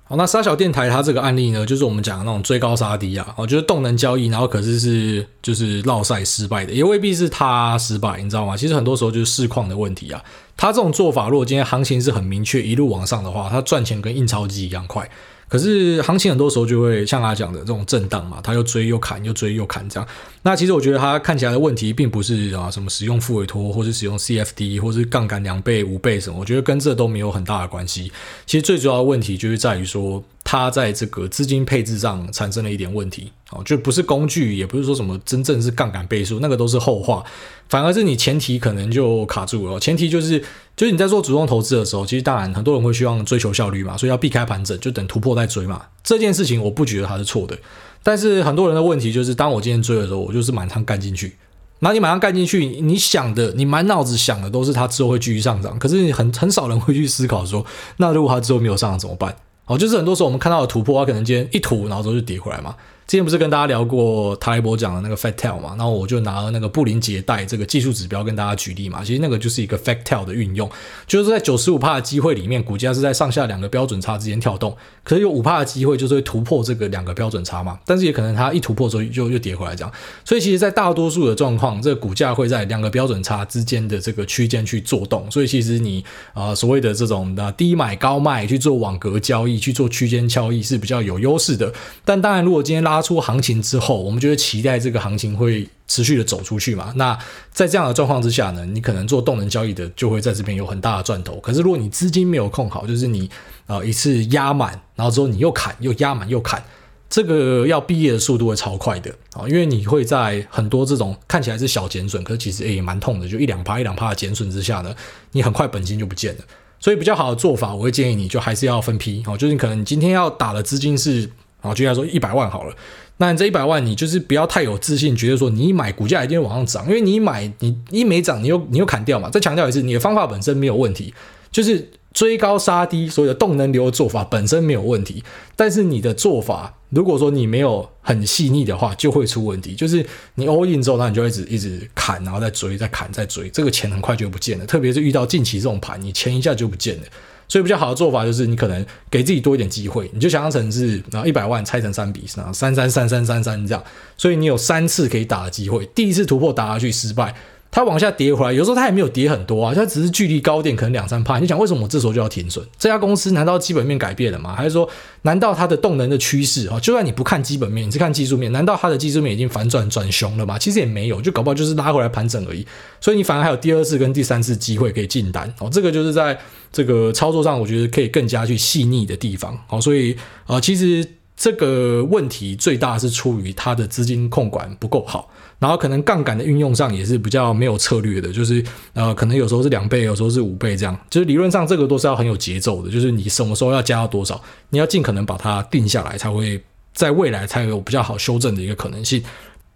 好，那杀小电台它这个案例呢，就是我们讲的那种追高杀低啊，哦，就是动能交易，然后可是是就是绕赛失败的，也未必是他失败，你知道吗？其实很多时候就是市况的问题啊。他这种做法，如果今天行情是很明确一路往上的话，他赚钱跟印钞机一样快。可是行情很多时候就会像他讲的这种震荡嘛，他又追又砍，又追又砍这样。那其实我觉得他看起来的问题并不是啊什么使用复委托，或是使用 CFD，或是杠杆两倍、五倍什么，我觉得跟这都没有很大的关系。其实最主要的问题就是在于说。它在这个资金配置上产生了一点问题，哦，就不是工具，也不是说什么真正是杠杆倍数，那个都是后话，反而是你前提可能就卡住了。前提就是，就是你在做主动投资的时候，其实当然很多人会希望追求效率嘛，所以要避开盘整，就等突破再追嘛。这件事情我不觉得它是错的，但是很多人的问题就是，当我今天追的时候，我就是满仓干进去，那你马上干进去，你想的，你满脑子想的都是它之后会继续上涨，可是你很很少人会去思考说，那如果它之后没有上涨怎么办？哦，就是很多时候我们看到的突破，它可能今天一突，然后之后就跌回来嘛。之前不是跟大家聊过塔雷伯讲的那个 fat tail 嘛，然后我就拿了那个布林捷带这个技术指标跟大家举例嘛。其实那个就是一个 fat tail 的运用，就是在九十五帕的机会里面，股价是在上下两个标准差之间跳动，可是有五帕的机会就是会突破这个两个标准差嘛。但是也可能它一突破之后就又跌回来这样。所以其实，在大多数的状况，这个股价会在两个标准差之间的这个区间去做动。所以其实你啊、所谓的这种的低买高卖去做网格交易，去做区间交易是比较有优势的。但当然，如果今天拉发出行情之后，我们就会期待这个行情会持续的走出去嘛。那在这样的状况之下呢，你可能做动能交易的就会在这边有很大的赚头。可是如果你资金没有控好，就是你啊、呃、一次压满，然后之后你又砍又压满又砍，这个要毕业的速度会超快的啊，因为你会在很多这种看起来是小减损，可是其实也蛮痛的，就一两趴一两趴的减损之下呢，你很快本金就不见了。所以比较好的做法，我会建议你就还是要分批哦，就是你可能你今天要打的资金是啊，就来说一百万好了。那你这一百万，你就是不要太有自信，觉得说你一买股价一定会往上涨，因为你一买你一没涨，你又你又砍掉嘛。再强调一次，你的方法本身没有问题，就是追高杀低，所有的动能流的做法本身没有问题。但是你的做法，如果说你没有很细腻的话，就会出问题。就是你 all in 之后，那你就一直一直砍，然后再追，再砍，再追，这个钱很快就不见了。特别是遇到近期这种盘，你钱一下就不见了。所以比较好的做法就是，你可能给自己多一点机会，你就想象成是，然后一百万拆成三笔，然后三三三三三三这样，所以你有三次可以打的机会，第一次突破打下去失败。它往下跌回来，有时候它也没有跌很多啊，它只是距离高点可能两三趴。你想为什么我这时候就要停损？这家公司难道基本面改变了吗？还是说，难道它的动能的趋势啊？就算你不看基本面，你是看技术面，难道它的技术面已经反转转凶了吗？其实也没有，就搞不好就是拉回来盘整而已。所以你反而还有第二次跟第三次机会可以进单哦。这个就是在这个操作上，我觉得可以更加去细腻的地方。好，所以呃，其实这个问题最大是出于它的资金控管不够好。然后可能杠杆的运用上也是比较没有策略的，就是呃，可能有时候是两倍，有时候是五倍这样。就是理论上这个都是要很有节奏的，就是你什么时候要加到多少，你要尽可能把它定下来，才会在未来才有比较好修正的一个可能性。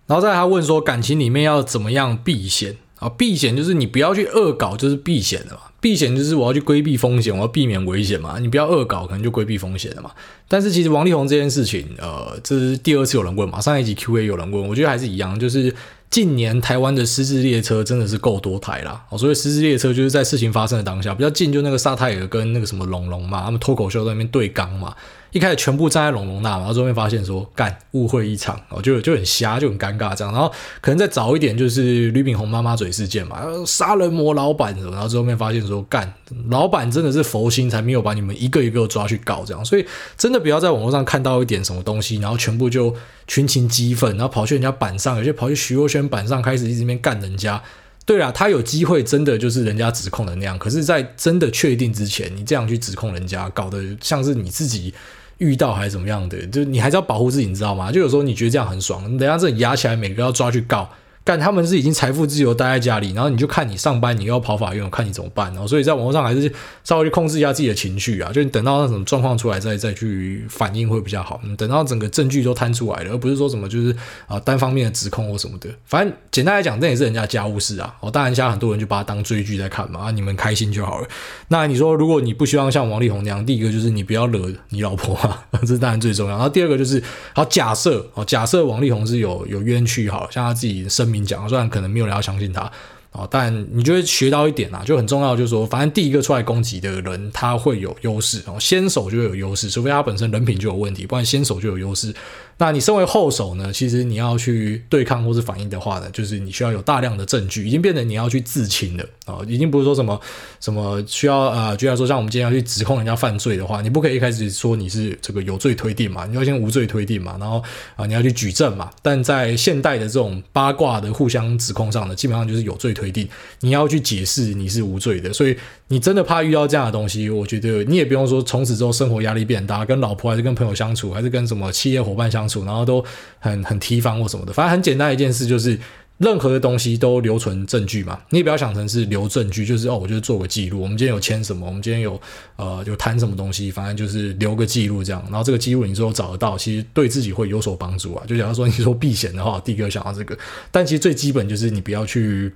然后再来他问说，感情里面要怎么样避险啊？避险就是你不要去恶搞，就是避险的嘛。避险就是我要去规避风险，我要避免危险嘛。你不要恶搞，可能就规避风险了嘛。但是其实王力宏这件事情，呃，这是第二次有人问嘛。上一集 Q&A 有人问，我觉得还是一样，就是近年台湾的失智列车真的是够多台啦。所以失智列车就是在事情发生的当下比较近，就那个萨泰尔跟那个什么龙龙嘛，他们脱口秀在那边对刚嘛。一开始全部站在龙龙那，然后最后面发现说干误会一场，哦，就就很瞎，就很尴尬这样。然后可能再早一点就是吕炳宏妈妈嘴事件嘛，杀人魔老板什么，然后最后面发现说干老板真的是佛心，才没有把你们一个一个抓去告这样。所以真的不要在网络上看到一点什么东西，然后全部就群情激愤，然后跑去人家板上，有些跑去徐若瑄板上开始一直面干人家。对啦，他有机会真的就是人家指控的那样，可是，在真的确定之前，你这样去指控人家，搞得像是你自己遇到还是怎么样的，就你还是要保护自己，你知道吗？就有时候你觉得这样很爽，等下这压起来，每个要抓去告。但他们是已经财富自由待在家里，然后你就看你上班，你又要跑法院，我看你怎么办。然后所以在网络上还是稍微去控制一下自己的情绪啊，就你等到那种状况出来再再去反应会比较好。等到整个证据都摊出来了，而不是说什么就是啊单方面的指控或什么的。反正简单来讲，这也是人家家务事啊。哦，当然现在很多人就把它当追剧在看嘛，啊你们开心就好了。那你说如果你不希望像王力宏那样，第一个就是你不要惹你老婆啊，这是当然最重要。然后第二个就是好假设哦，假设王力宏是有有冤屈，好像他自己声明。你讲，虽然可能没有人要相信他。哦，但你就会学到一点啊，就很重要，就是说，反正第一个出来攻击的人，他会有优势，哦，先手就会有优势，除非他本身人品就有问题，不然先手就有优势。那你身为后手呢？其实你要去对抗或是反应的话呢，就是你需要有大量的证据，已经变成你要去自清了啊，已经不是说什么什么需要呃，就像说像我们今天要去指控人家犯罪的话，你不可以一开始说你是这个有罪推定嘛，你要先无罪推定嘛，然后啊你要去举证嘛。但在现代的这种八卦的互相指控上呢，基本上就是有罪推定，你要去解释你是无罪的，所以。你真的怕遇到这样的东西？我觉得你也不用说从此之后生活压力变大，跟老婆还是跟朋友相处，还是跟什么企业伙伴相处，然后都很很提防或什么的。反正很简单一件事，就是任何的东西都留存证据嘛。你也不要想成是留证据，就是哦，我就做个记录。我们今天有签什么？我们今天有呃有谈什么东西？反正就是留个记录这样。然后这个记录你之后找得到，其实对自己会有所帮助啊。就假如说你说避险的话，第一个想到这个。但其实最基本就是你不要去。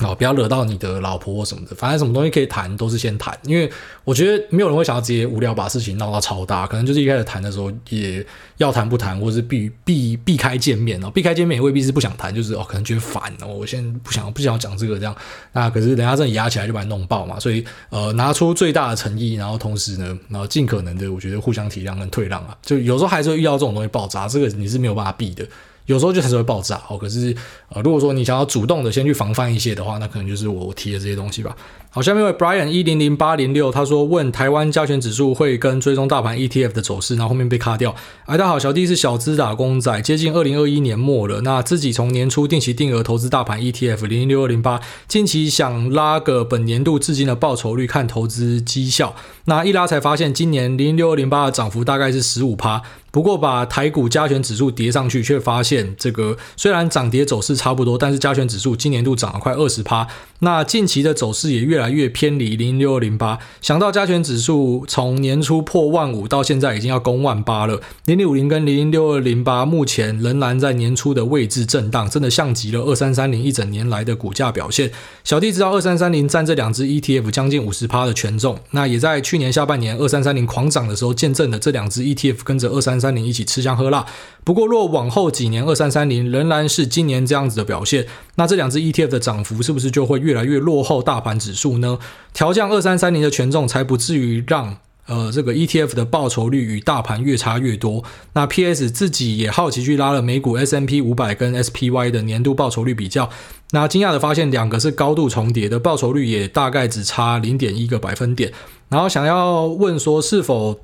哦，不要惹到你的老婆或什么的，反正什么东西可以谈，都是先谈。因为我觉得没有人会想要直接无聊把事情闹到超大，可能就是一开始谈的时候也要谈不谈，或者是避避避开见面哦，避开见面也未必是不想谈，就是哦可能觉得烦哦，我现在不想不想要讲这个这样。那可是人家这里压起来就把你弄爆嘛，所以呃拿出最大的诚意，然后同时呢，然后尽可能的我觉得互相体谅跟退让啊，就有时候还是会遇到这种东西爆炸，这个你是没有办法避的。有时候就还是会爆炸哦。可是，呃，如果说你想要主动的先去防范一些的话，那可能就是我提的这些东西吧。好，下面一位 Brian 一零零八零六，他说问台湾加权指数会跟追踪大盘 ETF 的走势，然后后面被卡掉。哎，大家好，小弟是小资打工仔，接近二零二一年末了，那自己从年初定期定额投资大盘 ETF 零零六二零八，近期想拉个本年度至今的报酬率看投资绩效，那一拉才发现今年零零六二零八的涨幅大概是十五趴。不过把台股加权指数叠上去，却发现这个虽然涨跌走势差不多，但是加权指数今年度涨了快二十趴。那近期的走势也越来越偏离零六二零八。想到加权指数从年初破万五到现在已经要攻万八了，零零五零跟零六二零八目前仍然在年初的位置震荡，真的像极了二三三零一整年来的股价表现。小弟知道二三三零占这两只 ETF 将近五十趴的权重，那也在去年下半年二三三零狂涨的时候见证了这两只 ETF 跟着二三。三零一起吃香喝辣。不过，若往后几年二三三零仍然是今年这样子的表现，那这两只 ETF 的涨幅是不是就会越来越落后大盘指数呢？调降二三三零的权重，才不至于让呃这个 ETF 的报酬率与大盘越差越多。那 PS 自己也好奇去拉了美股 S M P 五百跟 SPY 的年度报酬率比较，那惊讶的发现两个是高度重叠的，报酬率也大概只差零点一个百分点。然后想要问说是否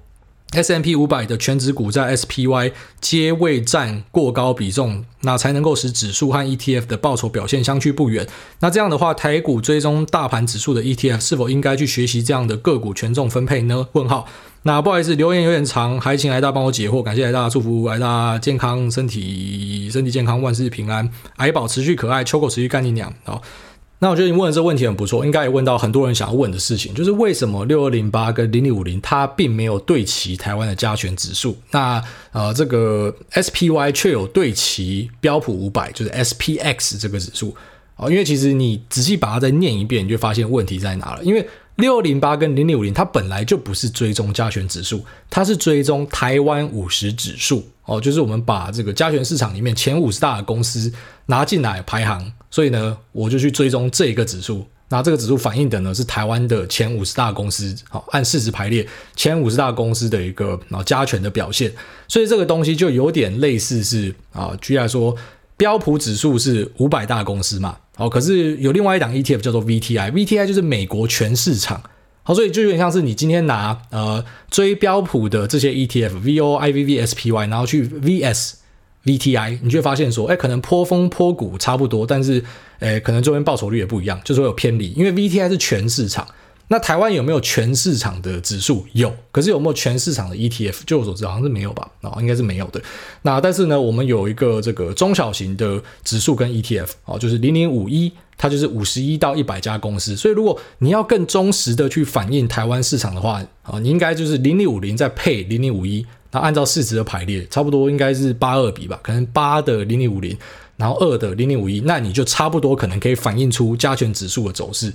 S M P 五百的权值股在 SPY 皆未占过高比重，那才能够使指数和 ETF 的报酬表现相去不远。那这样的话，台股追踪大盘指数的 ETF 是否应该去学习这样的个股权重分配呢？问号。那不好意思，留言有点长，还请来大帮我解惑，感谢来大祝福来大健康身体身体健康万事平安，矮宝持续可爱，秋狗持续干你娘好。那我觉得你问的这个问题很不错，应该也问到很多人想要问的事情，就是为什么六二零八跟零零五零它并没有对齐台湾的加权指数，那呃这个 SPY 却有对齐标普五百，就是 SPX 这个指数。啊，因为其实你仔细把它再念一遍，你就发现问题在哪了，因为。六二零八跟零零五零，它本来就不是追踪加权指数，它是追踪台湾五十指数。哦，就是我们把这个加权市场里面前五十大的公司拿进来排行，所以呢，我就去追踪这一个指数。那这个指数反映的呢是台湾的前五十大公司，好，按市值排列前五十大公司的一个啊加权的表现，所以这个东西就有点类似是啊，举例来说，标普指数是五百大公司嘛，好，可是有另外一档 ETF 叫做 VTI，VTI 就是美国全市场，好，所以就有点像是你今天拿呃追标普的这些 ETF，VOIVVSPY，然后去 VS。VTI，你就会发现说，哎，可能波峰波谷差不多，但是，哎，可能这边报酬率也不一样，就是会有偏离。因为 VTI 是全市场，那台湾有没有全市场的指数？有，可是有没有全市场的 ETF？就我所知，好像是没有吧？啊，应该是没有的。那但是呢，我们有一个这个中小型的指数跟 ETF，哦，就是零零五一，它就是五十一到一百家公司。所以如果你要更忠实的去反映台湾市场的话，啊，你应该就是零零五零再配零零五一。那按照市值的排列，差不多应该是八二比吧，可能八的零零五零，然后二的零零五一，那你就差不多可能可以反映出加权指数的走势，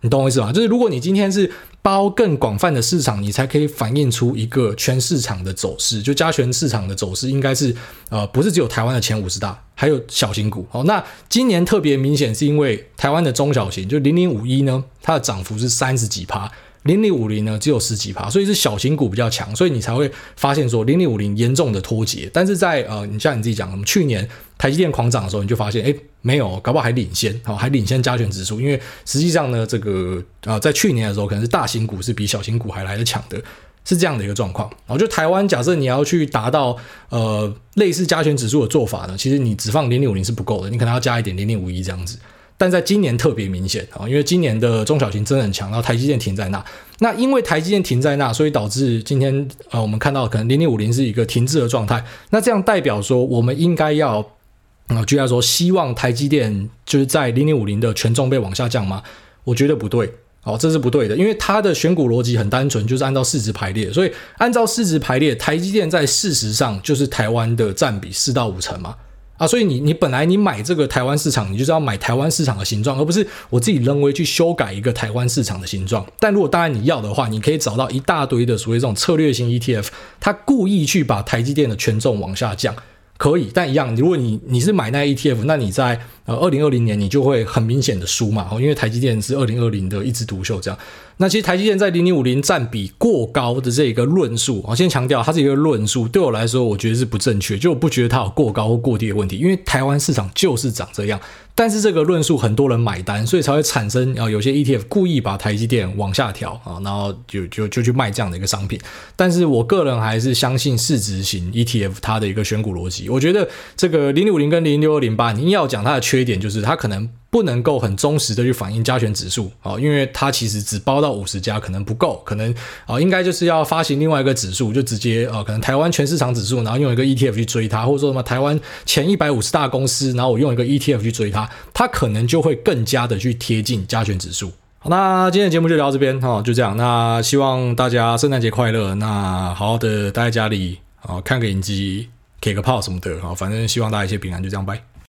你懂我意思吗？就是如果你今天是包更广泛的市场，你才可以反映出一个全市场的走势，就加权市场的走势应该是呃不是只有台湾的前五十大，还有小型股。好，那今年特别明显是因为台湾的中小型，就零零五一呢，它的涨幅是三十几趴。零零五零呢，只有十几趴，所以是小型股比较强，所以你才会发现说零零五零严重的脱节。但是在呃，你像你自己讲，我们去年台积电狂涨的时候，你就发现，哎，没有，搞不好还领先，好，还领先加权指数。因为实际上呢，这个啊、在去年的时候，可能是大型股是比小型股还来得强的，是这样的一个状况。然后就台湾，假设你要去达到呃类似加权指数的做法呢，其实你只放零零五零是不够的，你可能要加一点零零五一这样子。但在今年特别明显啊，因为今年的中小型真的很强，然后台积电停在那。那因为台积电停在那，所以导致今天呃我们看到可能零零五零是一个停滞的状态。那这样代表说，我们应该要啊，居然说希望台积电就是在零零五零的权重被往下降吗？我觉得不对，哦，这是不对的，因为它的选股逻辑很单纯，就是按照市值排列。所以按照市值排列，台积电在事实上就是台湾的占比四到五成嘛。啊，所以你你本来你买这个台湾市场，你就是要买台湾市场的形状，而不是我自己人为去修改一个台湾市场的形状。但如果当然你要的话，你可以找到一大堆的所谓这种策略型 ETF，它故意去把台积电的权重往下降。可以，但一样，如果你你是买那 ETF，那你在呃二零二零年你就会很明显的输嘛，因为台积电是二零二零的一枝独秀这样。那其实台积电在零零五零占比过高的这个论述，我先强调它是一个论述，对我来说我觉得是不正确，就我不觉得它有过高或过低的问题，因为台湾市场就是长这样。但是这个论述很多人买单，所以才会产生啊有些 ETF 故意把台积电往下调啊，然后就就就去卖这样的一个商品。但是我个人还是相信市值型 ETF 它的一个选股逻辑。我觉得这个零零五零跟零六二零八，你硬要讲它的缺点，就是它可能。不能够很忠实的去反映加权指数啊，因为它其实只包到五十家，可能不够，可能啊应该就是要发行另外一个指数，就直接啊可能台湾全市场指数，然后用一个 ETF 去追它，或者说什么台湾前一百五十大公司，然后我用一个 ETF 去追它，它可能就会更加的去贴近加权指数。好，那今天的节目就聊到这边哈，就这样。那希望大家圣诞节快乐，那好好的待在家里啊，看个影集，给个炮什么的啊，反正希望大家一切平安，就这样拜。